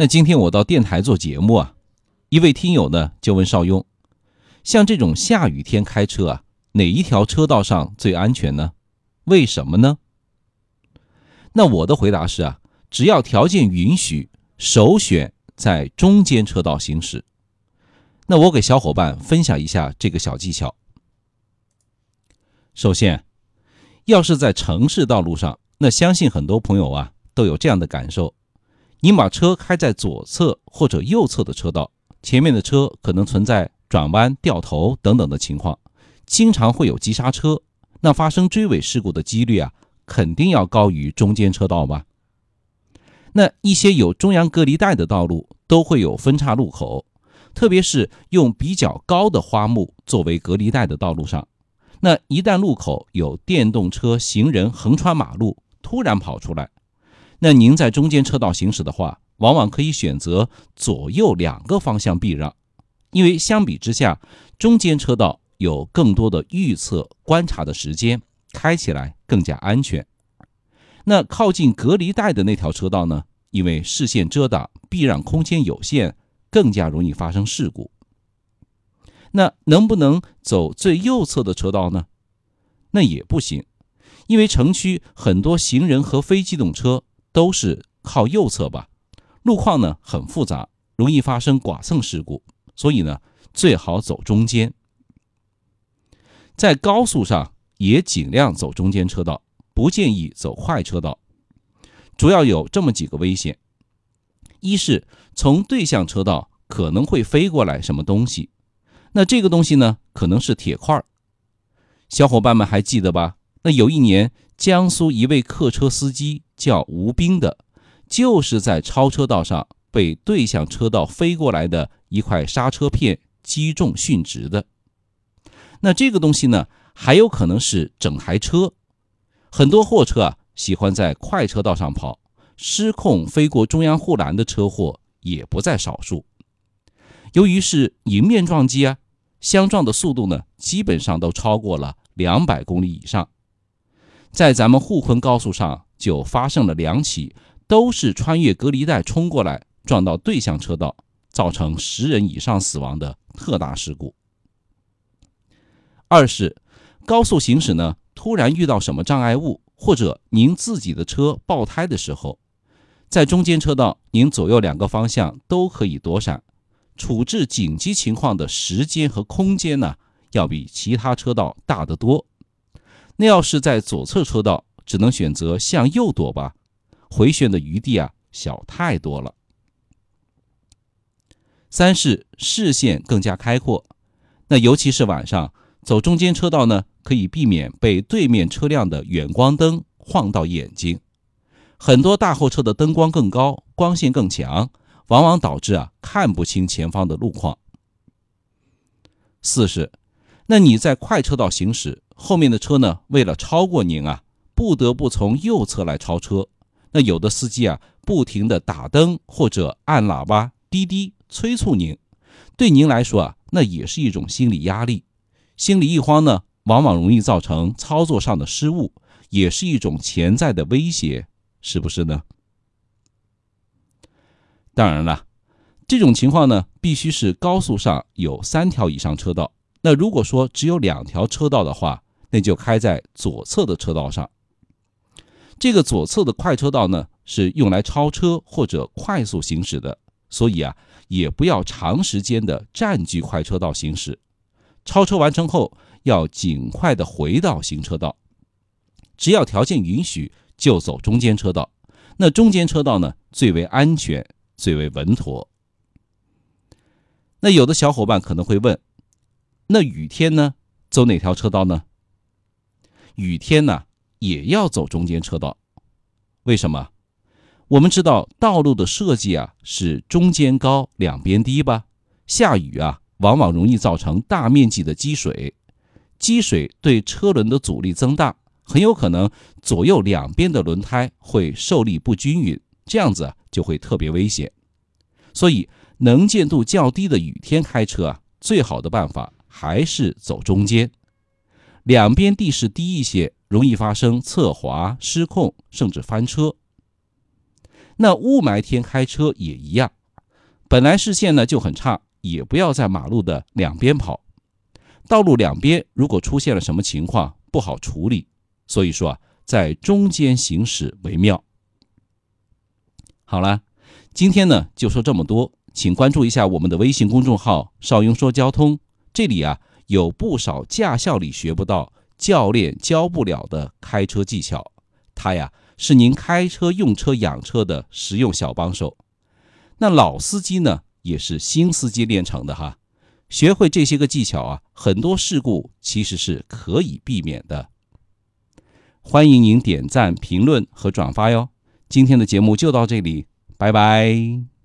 那今天我到电台做节目啊，一位听友呢就问邵雍，像这种下雨天开车啊，哪一条车道上最安全呢？为什么呢？那我的回答是啊，只要条件允许，首选在中间车道行驶。那我给小伙伴分享一下这个小技巧。首先，要是在城市道路上，那相信很多朋友啊都有这样的感受：你把车开在左侧或者右侧的车道，前面的车可能存在转弯、掉头等等的情况，经常会有急刹车，那发生追尾事故的几率啊，肯定要高于中间车道吧？那一些有中央隔离带的道路都会有分岔路口。特别是用比较高的花木作为隔离带的道路上，那一旦路口有电动车、行人横穿马路突然跑出来，那您在中间车道行驶的话，往往可以选择左右两个方向避让，因为相比之下，中间车道有更多的预测观察的时间，开起来更加安全。那靠近隔离带的那条车道呢，因为视线遮挡，避让空间有限。更加容易发生事故。那能不能走最右侧的车道呢？那也不行，因为城区很多行人和非机动车都是靠右侧吧，路况呢很复杂，容易发生剐蹭事故。所以呢，最好走中间。在高速上也尽量走中间车道，不建议走快车道。主要有这么几个危险。一是从对向车道可能会飞过来什么东西，那这个东西呢，可能是铁块儿小伙伴们还记得吧？那有一年，江苏一位客车司机叫吴斌的，就是在超车道上被对向车道飞过来的一块刹车片击中殉职的。那这个东西呢，还有可能是整台车。很多货车啊，喜欢在快车道上跑。失控飞过中央护栏的车祸也不在少数。由于是迎面撞击啊，相撞的速度呢，基本上都超过了两百公里以上。在咱们沪昆高速上就发生了两起，都是穿越隔离带冲过来撞到对向车道，造成十人以上死亡的特大事故。二是高速行驶呢，突然遇到什么障碍物，或者您自己的车爆胎的时候。在中间车道，您左右两个方向都可以躲闪，处置紧急情况的时间和空间呢，要比其他车道大得多。那要是在左侧车道，只能选择向右躲吧，回旋的余地啊小太多了。三是视线更加开阔，那尤其是晚上走中间车道呢，可以避免被对面车辆的远光灯晃到眼睛。很多大货车的灯光更高，光线更强，往往导致啊看不清前方的路况。四是，那你在快车道行驶，后面的车呢，为了超过您啊，不得不从右侧来超车。那有的司机啊，不停的打灯或者按喇叭、滴滴催促您，对您来说啊，那也是一种心理压力。心里一慌呢，往往容易造成操作上的失误，也是一种潜在的威胁。是不是呢？当然了，这种情况呢，必须是高速上有三条以上车道。那如果说只有两条车道的话，那就开在左侧的车道上。这个左侧的快车道呢，是用来超车或者快速行驶的，所以啊，也不要长时间的占据快车道行驶。超车完成后，要尽快的回到行车道。只要条件允许。就走中间车道，那中间车道呢最为安全，最为稳妥。那有的小伙伴可能会问，那雨天呢走哪条车道呢？雨天呢也要走中间车道，为什么？我们知道道路的设计啊是中间高两边低吧？下雨啊往往容易造成大面积的积水，积水对车轮的阻力增大。很有可能左右两边的轮胎会受力不均匀，这样子就会特别危险。所以能见度较低的雨天开车啊，最好的办法还是走中间，两边地势低一些，容易发生侧滑、失控甚至翻车。那雾霾天开车也一样，本来视线呢就很差，也不要在马路的两边跑。道路两边如果出现了什么情况，不好处理，所以说啊，在中间行驶为妙。好了，今天呢就说这么多，请关注一下我们的微信公众号“邵雍说交通”，这里啊有不少驾校里学不到、教练教不了的开车技巧，它呀是您开车、用车、养车的实用小帮手。那老司机呢，也是新司机练成的哈。学会这些个技巧啊，很多事故其实是可以避免的。欢迎您点赞、评论和转发哟。今天的节目就到这里，拜拜。